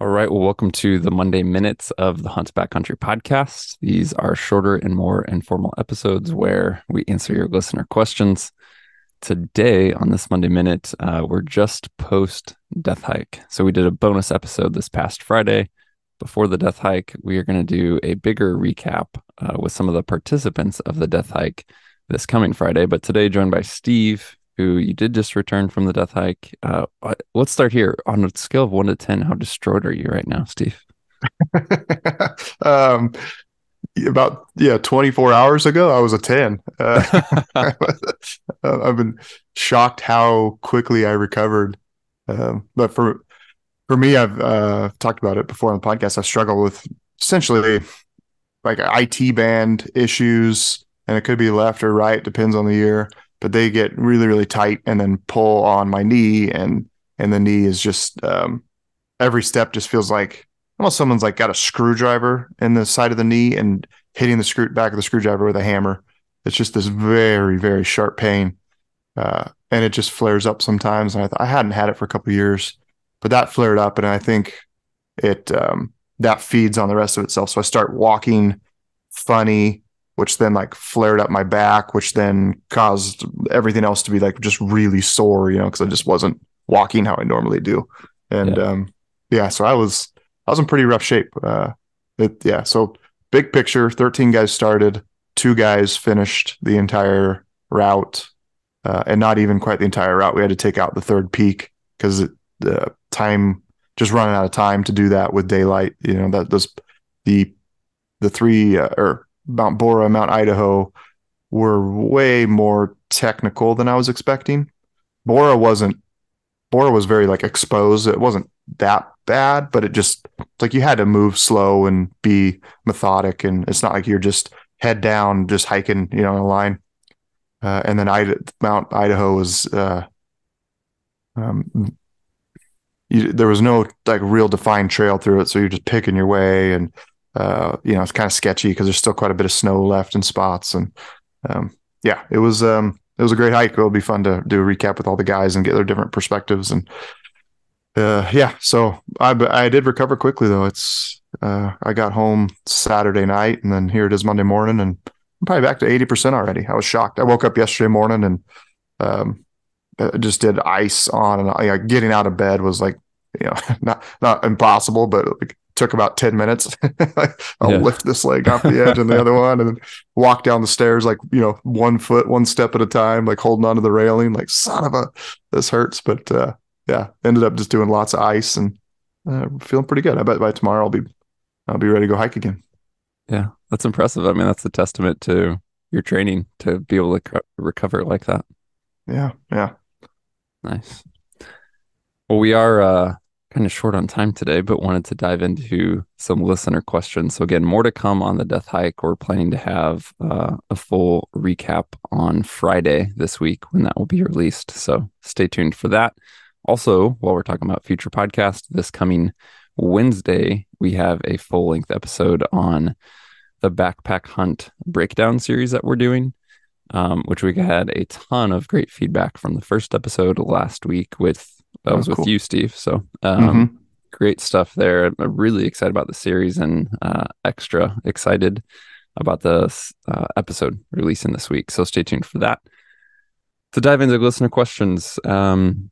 All right. Well, welcome to the Monday Minutes of the Hunt Backcountry podcast. These are shorter and more informal episodes where we answer your listener questions. Today, on this Monday Minute, uh, we're just post death hike. So, we did a bonus episode this past Friday. Before the death hike, we are going to do a bigger recap uh, with some of the participants of the death hike this coming Friday. But today, joined by Steve, who you did just return from the death hike. Uh, let's start here on a scale of one to 10. How distraught are you right now, Steve? um, about yeah 24 hours ago i was a 10 uh, i've been shocked how quickly i recovered um, but for for me i've uh, talked about it before on the podcast i struggle with essentially like it band issues and it could be left or right depends on the year but they get really really tight and then pull on my knee and and the knee is just um, every step just feels like almost someone's like got a screwdriver in the side of the knee and hitting the screw back of the screwdriver with a hammer. It's just this very very sharp pain, uh, and it just flares up sometimes. And I, th- I hadn't had it for a couple years, but that flared up, and I think it um, that feeds on the rest of itself. So I start walking funny which then like flared up my back, which then caused everything else to be like just really sore, you know, because I just wasn't walking how I normally do. And yeah. um yeah, so I was I was in pretty rough shape. Uh it, yeah, so big picture, 13 guys started, two guys finished the entire route. Uh, and not even quite the entire route. We had to take out the third peak because the time just running out of time to do that with daylight. You know that those the the three uh, or Mount Borah, Mount Idaho were way more technical than I was expecting. Borah wasn't Borah was very like exposed. It wasn't that bad, but it just like you had to move slow and be methodic, and it's not like you're just head down, just hiking, you know, in a line. Uh, and then I, Mount Idaho was, uh, um, you, there was no like real defined trail through it, so you're just picking your way, and uh, you know, it's kind of sketchy because there's still quite a bit of snow left in spots. And um, yeah, it was um, it was a great hike. It'll be fun to do a recap with all the guys and get their different perspectives. And uh, yeah, so I I did recover quickly though. It's uh, I got home Saturday night, and then here it is Monday morning, and I'm probably back to eighty percent already. I was shocked. I woke up yesterday morning and um, just did ice on, and getting out of bed was like you know not not impossible, but like took about 10 minutes. I'll yeah. lift this leg off the edge and the other one and then walk down the stairs like, you know, one foot, one step at a time, like holding onto the railing, like son of a, this hurts. But uh, yeah, ended up just doing lots of ice and uh, feeling pretty good. I bet by tomorrow I'll be, I'll be ready to go hike again. Yeah, that's impressive. I mean, that's a testament to your training to be able to recover like that. Yeah. Yeah. Nice. Well, we are uh, kind of short on time today, but wanted to dive into some listener questions. So, again, more to come on the death hike. We're planning to have uh, a full recap on Friday this week when that will be released. So, stay tuned for that. Also, while we're talking about future podcasts, this coming Wednesday, we have a full length episode on the backpack hunt breakdown series that we're doing. Um, which we had a ton of great feedback from the first episode last week with that oh, was with cool. you, Steve. So um, mm-hmm. great stuff there. I'm really excited about the series and uh, extra excited about the uh, episode releasing this week. So stay tuned for that. To dive into listener questions, um,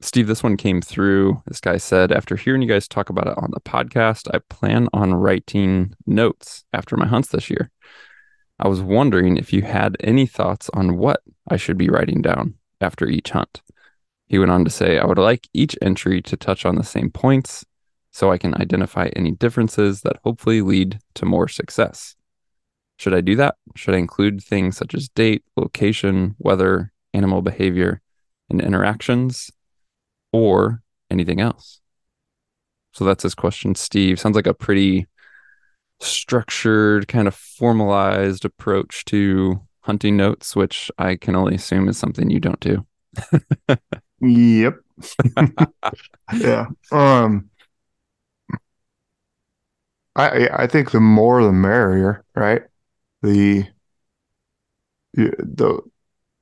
Steve, this one came through. This guy said, after hearing you guys talk about it on the podcast, I plan on writing notes after my hunts this year. I was wondering if you had any thoughts on what I should be writing down after each hunt. He went on to say, I would like each entry to touch on the same points so I can identify any differences that hopefully lead to more success. Should I do that? Should I include things such as date, location, weather, animal behavior, and interactions, or anything else? So that's his question, Steve. Sounds like a pretty structured, kind of formalized approach to hunting notes, which I can only assume is something you don't do. Yep. yeah. Um I I think the more the merrier, right? The the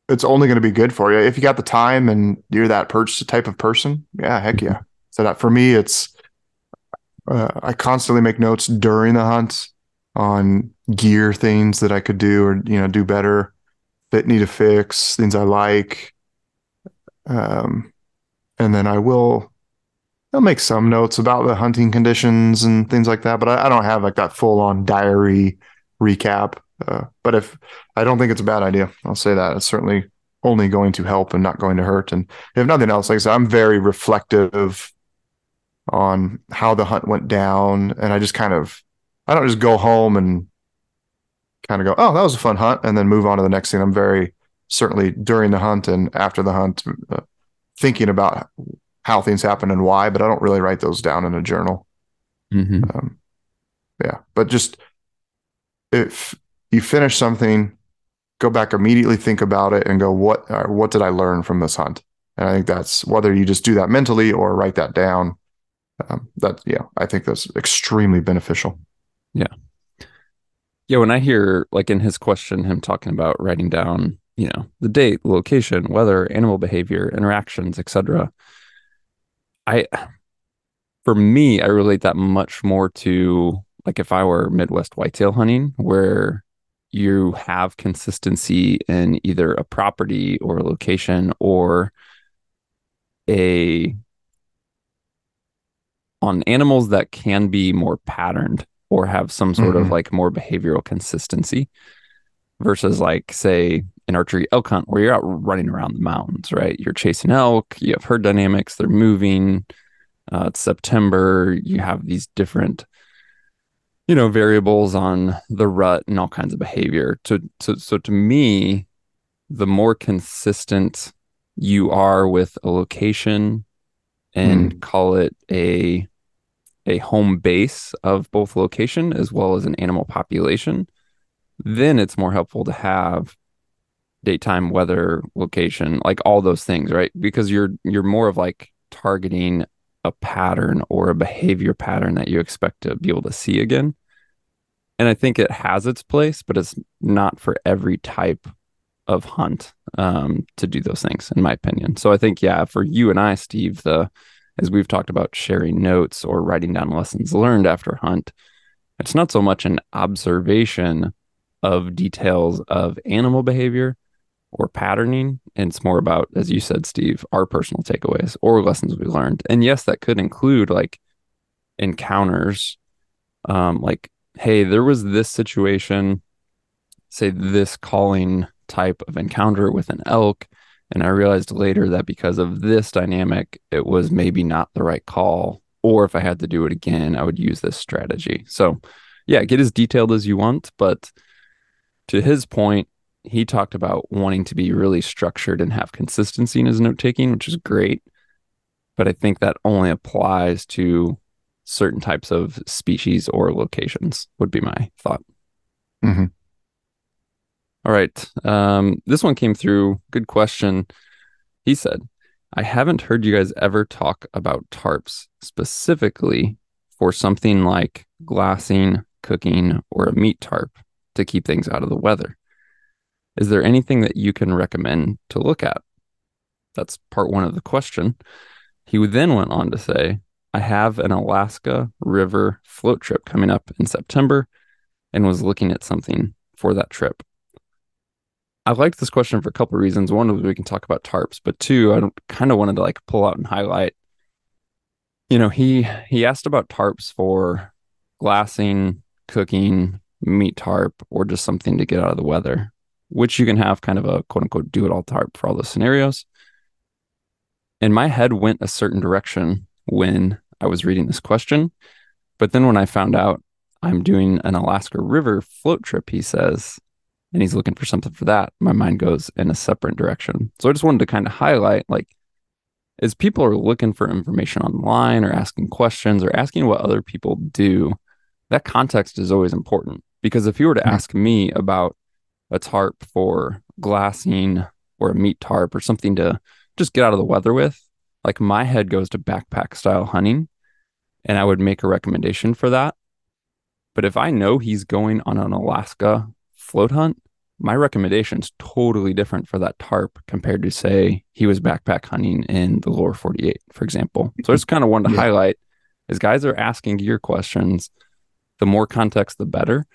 it's only going to be good for you if you got the time and you're that perch type of person. Yeah, heck yeah. So that for me, it's uh, I constantly make notes during the hunt on gear things that I could do or you know do better that need to fix things I like. Um, and then I will I'll make some notes about the hunting conditions and things like that, but I, I don't have like that full on diary recap. Uh, but if I don't think it's a bad idea, I'll say that it's certainly only going to help and not going to hurt. And if nothing else, like I said, I'm very reflective on how the hunt went down, and I just kind of I don't just go home and kind of go, oh, that was a fun hunt, and then move on to the next thing. I'm very certainly during the hunt and after the hunt uh, thinking about how things happen and why, but I don't really write those down in a journal. Mm-hmm. Um, yeah, but just if you finish something, go back immediately, think about it, and go, what uh, what did I learn from this hunt? And I think that's whether you just do that mentally or write that down. Um, that yeah, I think that's extremely beneficial. Yeah, yeah. When I hear like in his question, him talking about writing down, you know, the date, location, weather, animal behavior, interactions, etc. I, for me, I relate that much more to like if I were Midwest whitetail hunting, where you have consistency in either a property or a location or a on animals that can be more patterned or have some sort mm-hmm. of like more behavioral consistency versus like say an archery elk hunt where you're out running around the mountains, right? You're chasing elk, you have herd dynamics, they're moving. Uh, it's September, you have these different, you know, variables on the rut and all kinds of behavior. To, to so to me, the more consistent you are with a location and mm. call it a a home base of both location as well as an animal population, then it's more helpful to have daytime weather location like all those things right? Because you're you're more of like targeting a pattern or a behavior pattern that you expect to be able to see again. And i think it has its place but it's not for every type of hunt um, to do those things in my opinion. So i think yeah for you and i steve the as we've talked about sharing notes or writing down lessons learned after hunt it's not so much an observation of details of animal behavior or patterning. And it's more about, as you said, Steve, our personal takeaways or lessons we learned. And yes, that could include like encounters, um, like, hey, there was this situation, say this calling type of encounter with an elk. And I realized later that because of this dynamic, it was maybe not the right call. Or if I had to do it again, I would use this strategy. So, yeah, get as detailed as you want. But to his point, he talked about wanting to be really structured and have consistency in his note taking, which is great. But I think that only applies to certain types of species or locations, would be my thought. Mm-hmm. All right. Um, this one came through. Good question. He said, I haven't heard you guys ever talk about tarps specifically for something like glassing, cooking, or a meat tarp to keep things out of the weather. Is there anything that you can recommend to look at? That's part one of the question. He then went on to say, I have an Alaska River float trip coming up in September and was looking at something for that trip. I liked this question for a couple of reasons. One is we can talk about tarps, but two, I kind of wanted to like pull out and highlight. You know, he he asked about tarps for glassing, cooking, meat tarp, or just something to get out of the weather which you can have kind of a quote unquote do it all tarp for all those scenarios. And my head went a certain direction when I was reading this question. But then when I found out I'm doing an Alaska River float trip, he says, and he's looking for something for that, my mind goes in a separate direction. So I just wanted to kind of highlight like, as people are looking for information online or asking questions or asking what other people do, that context is always important. Because if you were to mm-hmm. ask me about a tarp for glassing or a meat tarp or something to just get out of the weather with, like my head goes to backpack style hunting and I would make a recommendation for that. But if I know he's going on an Alaska float hunt, my recommendation is totally different for that tarp compared to say he was backpack hunting in the lower 48, for example. So I just kind of wanted to yeah. highlight as guys are asking gear questions. The more context, the better.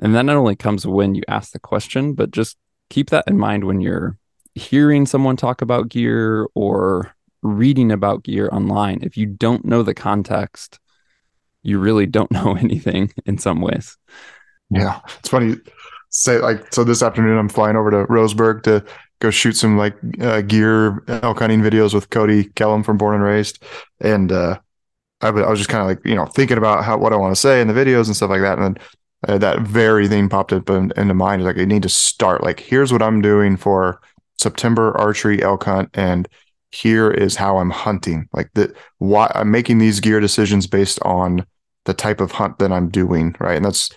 And that not only comes when you ask the question, but just keep that in mind when you're hearing someone talk about gear or reading about gear online. If you don't know the context, you really don't know anything in some ways. Yeah. It's funny. Say like so this afternoon I'm flying over to Roseburg to go shoot some like uh, gear elk hunting videos with Cody Kellum from Born and Raised. And uh I, I was just kind of like, you know, thinking about how what I want to say in the videos and stuff like that. And then uh, that very thing popped up in, into mind. Like, I need to start. Like, here's what I'm doing for September archery elk hunt, and here is how I'm hunting. Like that, why I'm making these gear decisions based on the type of hunt that I'm doing, right? And that's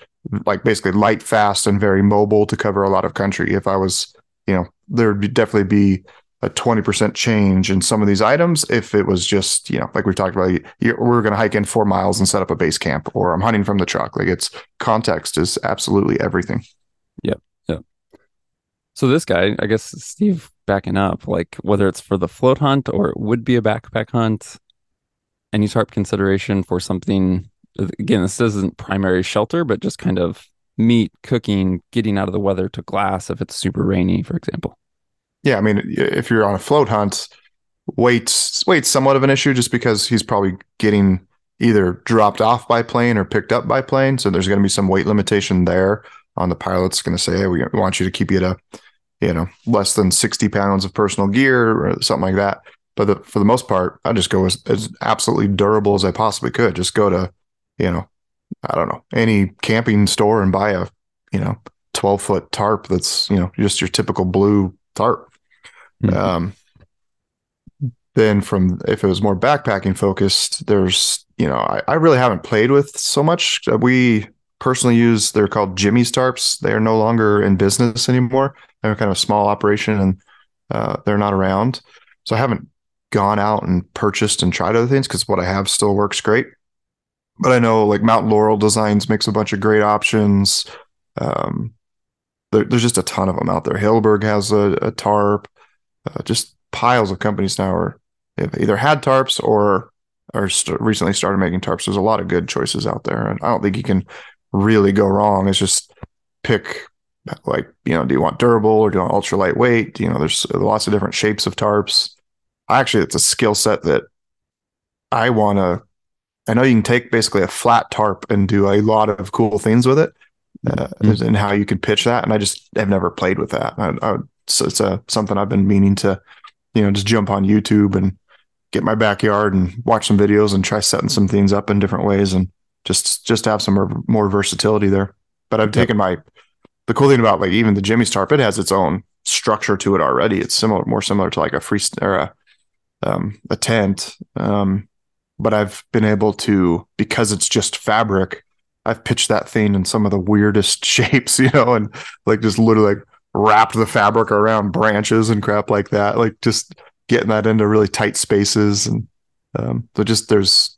like basically light, fast, and very mobile to cover a lot of country. If I was, you know, there would definitely be a 20% change in some of these items if it was just you know like we've talked about we're going to hike in four miles and set up a base camp or i'm hunting from the truck. Like it's context is absolutely everything. Yep yep. So this guy i guess steve backing up like whether it's for the float hunt or it would be a backpack hunt any sharp consideration for something again this isn't primary shelter but just kind of meat cooking getting out of the weather to glass if it's super rainy for example yeah, I mean, if you're on a float hunt, weight weight's somewhat of an issue just because he's probably getting either dropped off by plane or picked up by plane. So there's going to be some weight limitation there on the pilot's going to say, hey, we want you to keep you to, you know, less than 60 pounds of personal gear or something like that. But the, for the most part, I just go as, as absolutely durable as I possibly could. Just go to, you know, I don't know, any camping store and buy a, you know, 12 foot tarp that's, you know, just your typical blue tarp. Mm-hmm. Um, then from if it was more backpacking focused, there's you know I, I really haven't played with so much. We personally use they're called Jimmy's tarps. They are no longer in business anymore. They're kind of a small operation and uh, they're not around. So I haven't gone out and purchased and tried other things because what I have still works great. But I know like Mountain Laurel Designs makes a bunch of great options. Um, there, there's just a ton of them out there. Hilleberg has a, a tarp. Uh, just piles of companies now are either had tarps or are st- recently started making tarps. There's a lot of good choices out there, and I don't think you can really go wrong. It's just pick like you know, do you want durable or do you want ultra lightweight? You know, there's lots of different shapes of tarps. Actually, it's a skill set that I want to. I know you can take basically a flat tarp and do a lot of cool things with it, uh, mm-hmm. and how you could pitch that. And I just have never played with that. I, I so it's a something I've been meaning to, you know, just jump on YouTube and get my backyard and watch some videos and try setting some things up in different ways and just just have some more, more versatility there. But I've taken my the cool thing about like even the Jimmy's tarp, it has its own structure to it already. It's similar, more similar to like a free or a, um, a tent. Um, but I've been able to because it's just fabric. I've pitched that thing in some of the weirdest shapes, you know, and like just literally like wrapped the fabric around branches and crap like that. Like just getting that into really tight spaces. And um, so just there's,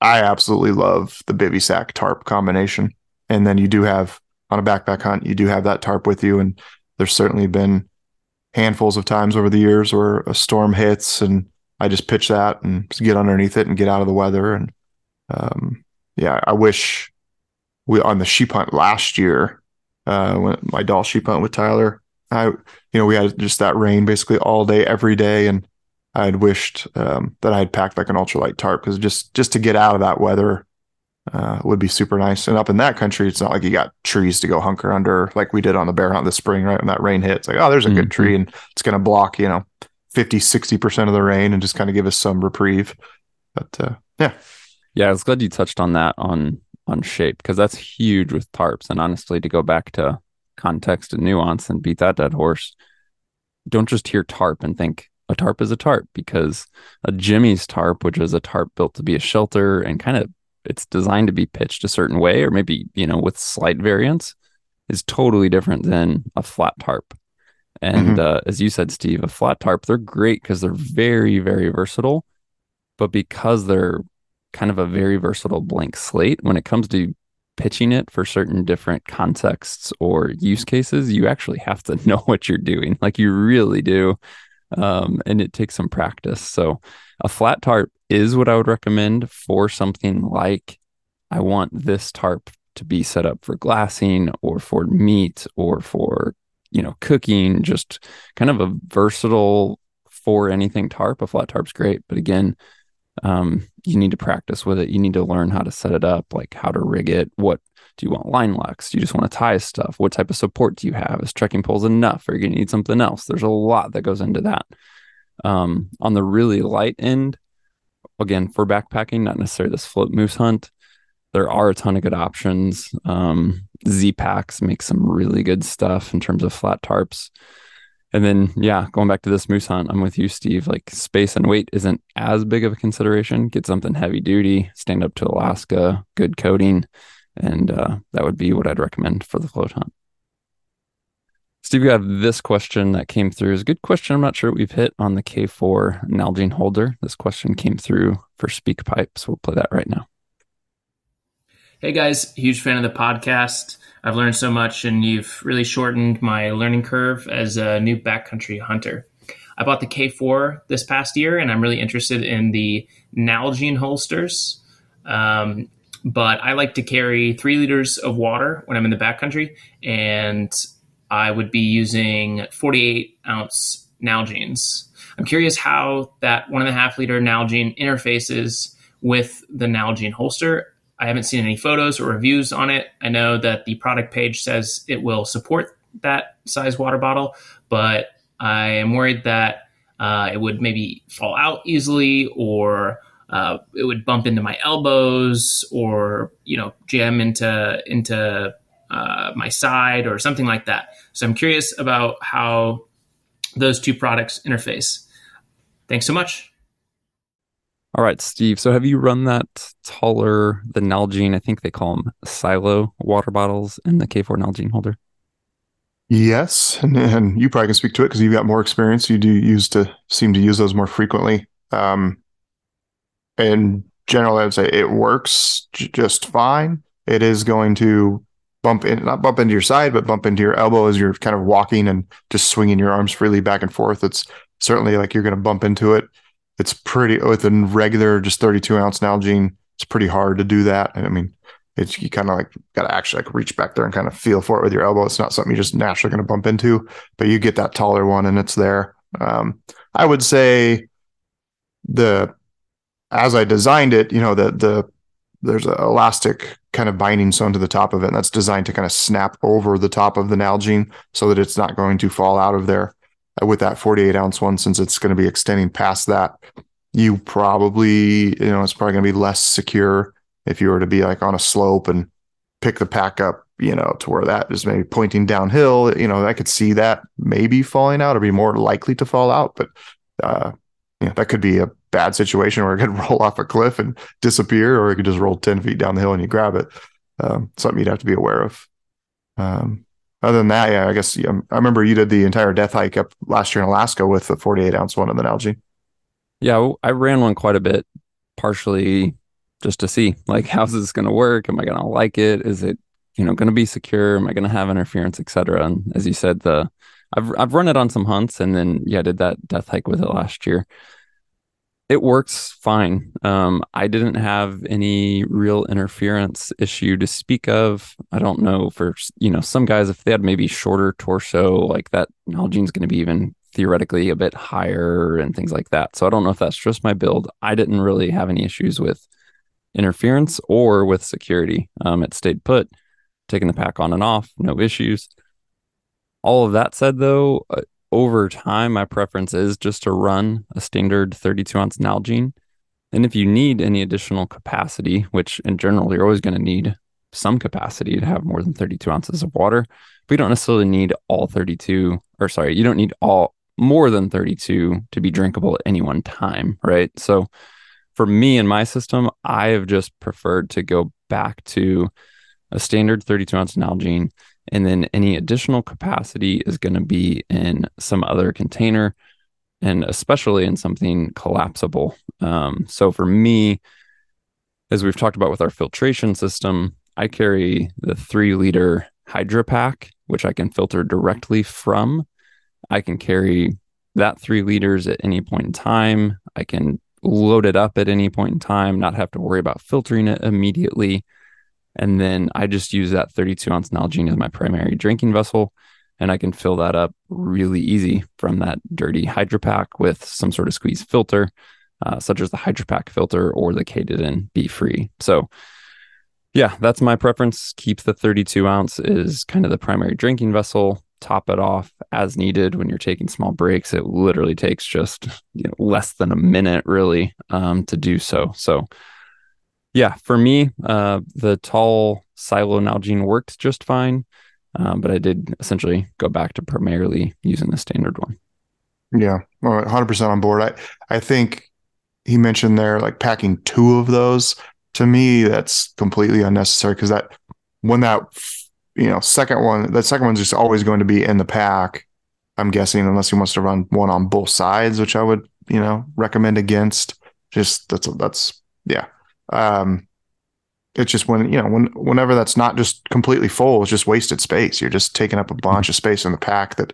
I absolutely love the bivy sack tarp combination. And then you do have on a backpack hunt, you do have that tarp with you. And there's certainly been handfuls of times over the years where a storm hits and I just pitch that and get underneath it and get out of the weather. And um, yeah, I wish we on the sheep hunt last year, uh, when my Dall sheep hunt with Tyler. I, you know, we had just that rain basically all day, every day, and I had wished um, that I had packed like an ultralight tarp because just just to get out of that weather uh, would be super nice. And up in that country, it's not like you got trees to go hunker under like we did on the bear hunt this spring, right? When that rain hits, like, oh, there's a mm-hmm. good tree and it's going to block, you know, 50, 60% of the rain and just kind of give us some reprieve. But uh, yeah. Yeah, I was glad you touched on that on on shape because that's huge with tarps. And honestly, to go back to context and nuance and beat that dead horse, don't just hear tarp and think a tarp is a tarp because a Jimmy's tarp, which is a tarp built to be a shelter and kind of it's designed to be pitched a certain way or maybe, you know, with slight variance is totally different than a flat tarp. And mm-hmm. uh, as you said, Steve, a flat tarp, they're great because they're very, very versatile. But because they're kind of a very versatile blank slate when it comes to pitching it for certain different contexts or use cases you actually have to know what you're doing like you really do um, and it takes some practice so a flat tarp is what I would recommend for something like I want this tarp to be set up for glassing or for meat or for, you know, cooking, just kind of a versatile for anything tarp. A flat tarp's great. But again, um, you need to practice with it. You need to learn how to set it up, like how to rig it. What do you want line locks? Do you just want to tie stuff? What type of support do you have? Is trekking poles enough? Or are you going to need something else? There's a lot that goes into that. Um, on the really light end, again, for backpacking, not necessarily this float moose hunt, there are a ton of good options. Um, Z Packs make some really good stuff in terms of flat tarps. And then, yeah, going back to this moose hunt, I'm with you, Steve. Like space and weight isn't as big of a consideration. Get something heavy duty, stand up to Alaska, good coating, and uh, that would be what I'd recommend for the float hunt. Steve, we have this question that came through. It's a good question. I'm not sure we've hit on the K4 Nalgene holder. This question came through for SpeakPipe, so we'll play that right now. Hey guys, huge fan of the podcast. I've learned so much, and you've really shortened my learning curve as a new backcountry hunter. I bought the K4 this past year, and I'm really interested in the Nalgene holsters. Um, but I like to carry three liters of water when I'm in the backcountry, and I would be using 48 ounce Nalgenes. I'm curious how that one and a half liter Nalgene interfaces with the Nalgene holster I haven't seen any photos or reviews on it. I know that the product page says it will support that size water bottle, but I am worried that uh, it would maybe fall out easily or uh, it would bump into my elbows or you know jam into into uh, my side or something like that. So I'm curious about how those two products interface. Thanks so much. All right, Steve. So have you run that taller, the Nalgene? I think they call them silo water bottles in the K4 Nalgene holder. Yes, and, and you probably can speak to it because you've got more experience. You do use to seem to use those more frequently. Um, and generally, I'd say it works j- just fine. It is going to bump in, not bump into your side, but bump into your elbow as you're kind of walking and just swinging your arms freely back and forth. It's certainly like you're going to bump into it it's pretty with a regular just 32 ounce Nalgene. It's pretty hard to do that. I mean, it's you kind of like got to actually like reach back there and kind of feel for it with your elbow. It's not something you're just naturally going to bump into, but you get that taller one and it's there. Um, I would say the as I designed it, you know, the the there's an elastic kind of binding sewn to the top of it, and that's designed to kind of snap over the top of the Nalgene so that it's not going to fall out of there with that 48 ounce one, since it's going to be extending past that, you probably, you know, it's probably going to be less secure if you were to be like on a slope and pick the pack up, you know, to where that is maybe pointing downhill. You know, I could see that maybe falling out or be more likely to fall out, but, uh, you know, that could be a bad situation where it could roll off a cliff and disappear, or it could just roll 10 feet down the hill and you grab it. Um, something you'd have to be aware of. Um, other than that, yeah, I guess yeah, I remember you did the entire death hike up last year in Alaska with the 48 ounce one of the Nalgene. Yeah, I ran one quite a bit, partially just to see like how's this going to work? Am I going to like it? Is it you know going to be secure? Am I going to have interference, etc. And as you said, the I've I've run it on some hunts, and then yeah, did that death hike with it last year it works fine. Um, I didn't have any real interference issue to speak of. I don't know for you know some guys if they had maybe shorter torso like that Nalgene's going to be even theoretically a bit higher and things like that. So I don't know if that's just my build. I didn't really have any issues with interference or with security. Um, it stayed put, taking the pack on and off, no issues. All of that said, though, uh, over time, my preference is just to run a standard 32 ounce Nalgene. And if you need any additional capacity, which in general you're always going to need some capacity to have more than 32 ounces of water, but you don't necessarily need all 32, or sorry, you don't need all more than 32 to be drinkable at any one time, right? So for me and my system, I have just preferred to go back to a standard 32 ounce Nalgene and then any additional capacity is going to be in some other container and especially in something collapsible. Um, so for me, as we've talked about with our filtration system, I carry the three liter HydraPak, which I can filter directly from. I can carry that three liters at any point in time. I can load it up at any point in time, not have to worry about filtering it immediately. And then I just use that 32 ounce Nalgene as my primary drinking vessel. And I can fill that up really easy from that dirty HydraPak with some sort of squeeze filter, uh, such as the HydraPak filter or the Katadyn BeFree. So, yeah, that's my preference. Keep the 32 ounce is kind of the primary drinking vessel. Top it off as needed when you're taking small breaks. It literally takes just you know, less than a minute, really, um, to do so. So, yeah, for me, uh, the tall silo Nalgene worked just fine, um, but I did essentially go back to primarily using the standard one. Yeah, 100% on board. I I think he mentioned there like packing two of those. To me, that's completely unnecessary because that when that you know second one, that second one's just always going to be in the pack. I'm guessing unless he wants to run one on both sides, which I would you know recommend against. Just that's that's yeah um, it's just when you know when whenever that's not just completely full, it's just wasted space. You're just taking up a bunch of space in the pack. That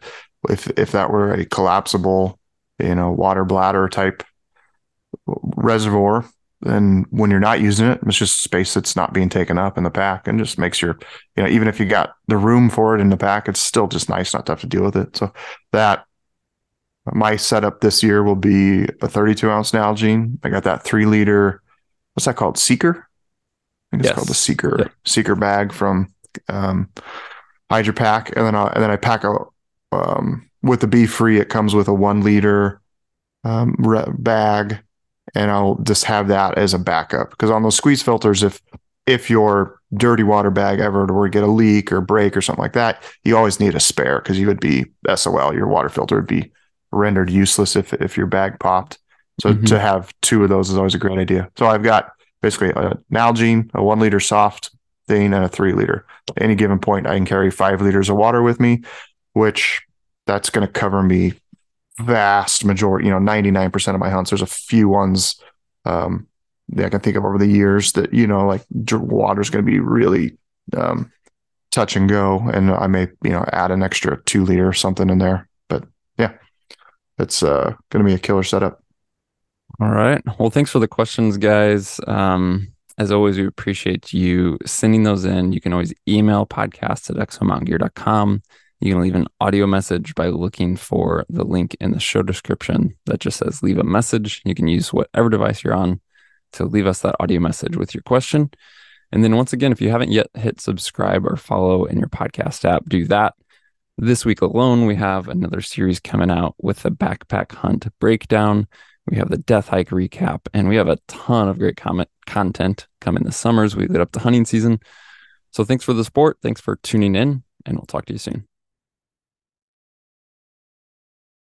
if if that were a collapsible, you know, water bladder type reservoir, then when you're not using it, it's just space that's not being taken up in the pack, and just makes your you know even if you got the room for it in the pack, it's still just nice not to have to deal with it. So that my setup this year will be a 32 ounce Nalgene. I got that three liter what's that called? Seeker. I think it's yes. called the Seeker yeah. Seeker bag from um, HydraPak, and then I, and then I pack a um, with the BeFree. It comes with a one liter um, bag, and I'll just have that as a backup because on those squeeze filters, if if your dirty water bag ever were to get a leak or break or something like that, you always need a spare because you would be SOL. Your water filter would be rendered useless if if your bag popped. So mm-hmm. to have two of those is always a great idea. So I've got basically a Nalgene, a one liter soft thing, and a three liter. At any given point, I can carry five liters of water with me, which that's going to cover me vast majority, you know, 99% of my hunts. There's a few ones um, that I can think of over the years that, you know, like water is going to be really um, touch and go. And I may, you know, add an extra two liter or something in there. But yeah, it's uh, going to be a killer setup. All right. Well, thanks for the questions, guys. Um, as always, we appreciate you sending those in. You can always email podcast at exomountaingear.com. You can leave an audio message by looking for the link in the show description that just says leave a message. You can use whatever device you're on to leave us that audio message with your question. And then once again, if you haven't yet hit subscribe or follow in your podcast app, do that. This week alone, we have another series coming out with the backpack hunt breakdown. We have the Death Hike recap, and we have a ton of great comment content coming this summer as we lead up to hunting season. So thanks for the support. Thanks for tuning in, and we'll talk to you soon.